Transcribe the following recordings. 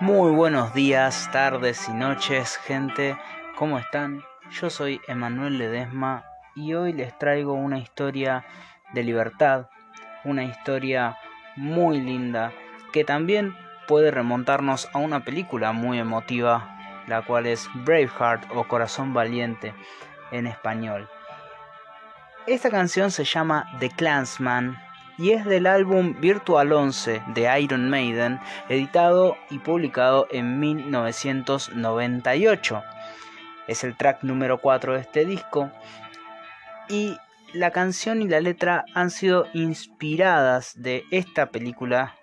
Muy buenos días, tardes y noches, gente. ¿Cómo están? Yo soy Emanuel Ledesma y hoy les traigo una historia de libertad, una historia muy linda que también puede remontarnos a una película muy emotiva, la cual es Braveheart o Corazón Valiente en español. Esta canción se llama The Clansman y es del álbum Virtual 11 de Iron Maiden, editado y publicado en 1998. Es el track número 4 de este disco y la canción y la letra han sido inspiradas de esta película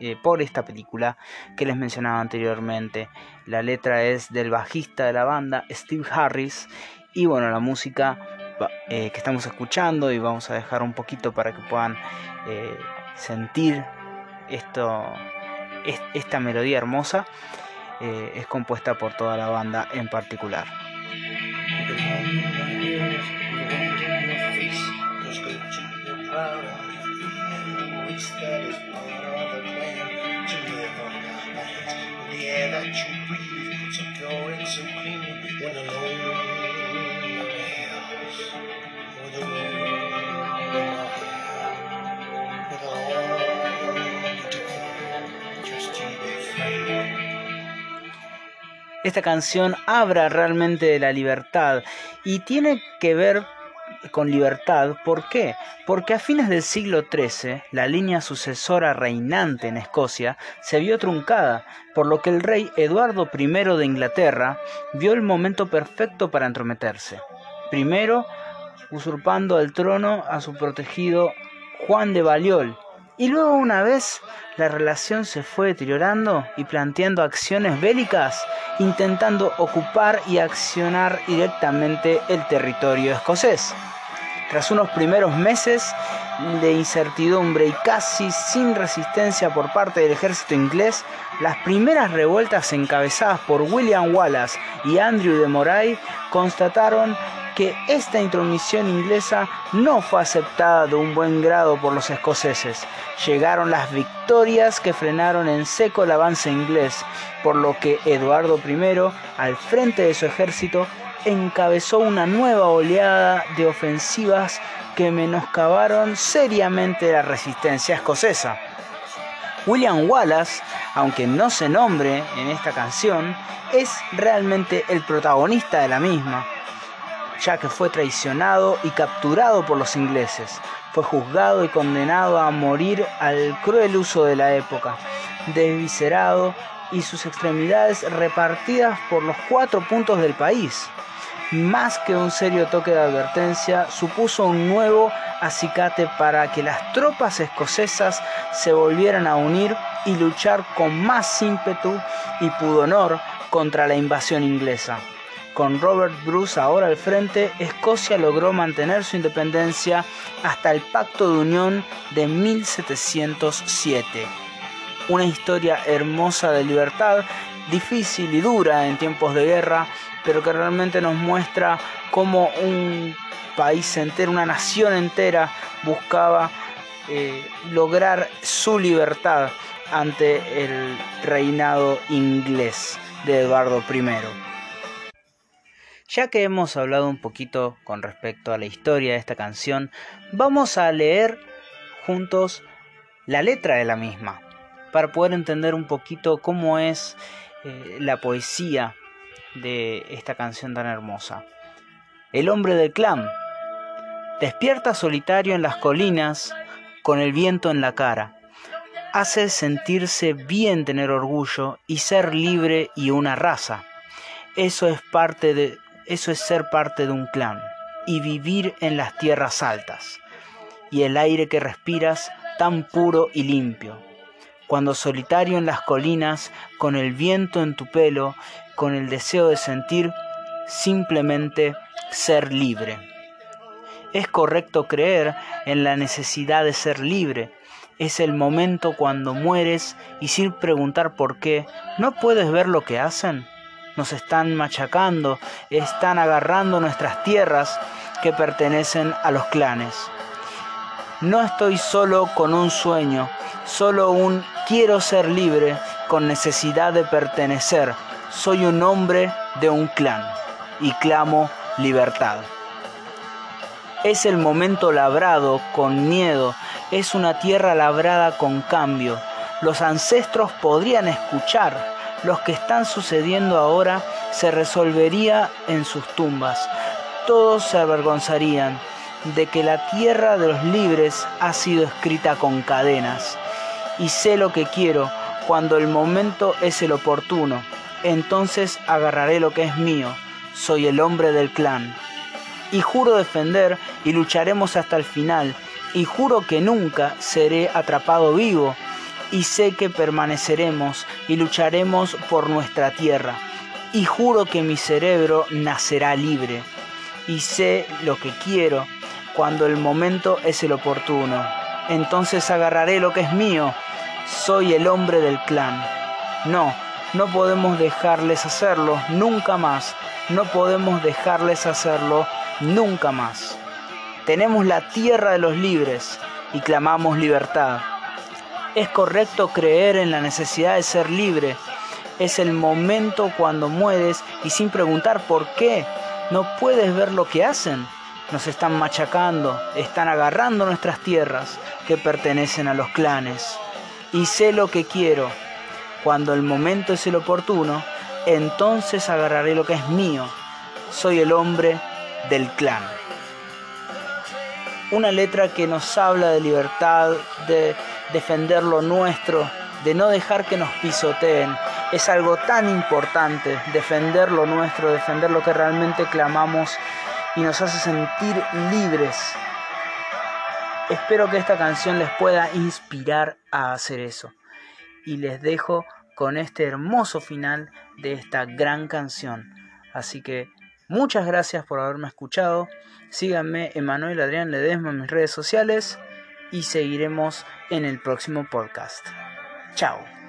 eh, por esta película que les mencionaba anteriormente. La letra es del bajista de la banda Steve Harris y bueno, la música eh, que estamos escuchando y vamos a dejar un poquito para que puedan eh, sentir esto, esta melodía hermosa. Eh, es compuesta por toda la banda en particular. Esta canción habla realmente de la libertad y tiene que ver con libertad. ¿Por qué? Porque a fines del siglo XIII la línea sucesora reinante en Escocia se vio truncada, por lo que el rey Eduardo I de Inglaterra vio el momento perfecto para entrometerse. Primero, usurpando el trono a su protegido Juan de Baliol, y luego una vez la relación se fue deteriorando y planteando acciones bélicas, intentando ocupar y accionar directamente el territorio escocés. Tras unos primeros meses de incertidumbre y casi sin resistencia por parte del ejército inglés, las primeras revueltas encabezadas por William Wallace y Andrew de Moray constataron que esta intromisión inglesa no fue aceptada de un buen grado por los escoceses. Llegaron las victorias que frenaron en seco el avance inglés, por lo que Eduardo I, al frente de su ejército, encabezó una nueva oleada de ofensivas que menoscabaron seriamente la resistencia escocesa. William Wallace, aunque no se nombre en esta canción, es realmente el protagonista de la misma ya que fue traicionado y capturado por los ingleses. Fue juzgado y condenado a morir al cruel uso de la época, desvicerado y sus extremidades repartidas por los cuatro puntos del país. Más que un serio toque de advertencia, supuso un nuevo acicate para que las tropas escocesas se volvieran a unir y luchar con más ímpetu y pudonor contra la invasión inglesa. Con Robert Bruce ahora al frente, Escocia logró mantener su independencia hasta el Pacto de Unión de 1707. Una historia hermosa de libertad, difícil y dura en tiempos de guerra, pero que realmente nos muestra cómo un país entero, una nación entera buscaba eh, lograr su libertad ante el reinado inglés de Eduardo I. Ya que hemos hablado un poquito con respecto a la historia de esta canción, vamos a leer juntos la letra de la misma, para poder entender un poquito cómo es eh, la poesía de esta canción tan hermosa. El hombre del clan despierta solitario en las colinas con el viento en la cara. Hace sentirse bien tener orgullo y ser libre y una raza. Eso es parte de eso es ser parte de un clan y vivir en las tierras altas, y el aire que respiras tan puro y limpio. Cuando solitario en las colinas, con el viento en tu pelo, con el deseo de sentir simplemente ser libre. Es correcto creer en la necesidad de ser libre. Es el momento cuando mueres y sin preguntar por qué, ¿no puedes ver lo que hacen? Nos están machacando, están agarrando nuestras tierras que pertenecen a los clanes. No estoy solo con un sueño, solo un quiero ser libre con necesidad de pertenecer. Soy un hombre de un clan y clamo libertad. Es el momento labrado con miedo, es una tierra labrada con cambio. Los ancestros podrían escuchar, los que están sucediendo ahora se resolvería en sus tumbas. Todos se avergonzarían de que la tierra de los libres ha sido escrita con cadenas. Y sé lo que quiero cuando el momento es el oportuno. Entonces agarraré lo que es mío. Soy el hombre del clan y juro defender y lucharemos hasta el final y juro que nunca seré atrapado vivo y sé que permaneceremos y lucharemos por nuestra tierra y juro que mi cerebro nacerá libre y sé lo que quiero cuando el momento es el oportuno. Entonces agarraré lo que es mío. Soy el hombre del clan. No, no podemos dejarles hacerlo nunca más. No podemos dejarles hacerlo nunca más. Tenemos la tierra de los libres y clamamos libertad. Es correcto creer en la necesidad de ser libre. Es el momento cuando mueres y sin preguntar por qué. No puedes ver lo que hacen. Nos están machacando, están agarrando nuestras tierras que pertenecen a los clanes. Y sé lo que quiero. Cuando el momento es el oportuno, entonces agarraré lo que es mío. Soy el hombre del clan. Una letra que nos habla de libertad, de defender lo nuestro, de no dejar que nos pisoteen. Es algo tan importante, defender lo nuestro, defender lo que realmente clamamos y nos hace sentir libres. Espero que esta canción les pueda inspirar a hacer eso. Y les dejo con este hermoso final de esta gran canción. Así que Muchas gracias por haberme escuchado. Síganme, Emanuel Adrián Ledesma en mis redes sociales y seguiremos en el próximo podcast. Chao.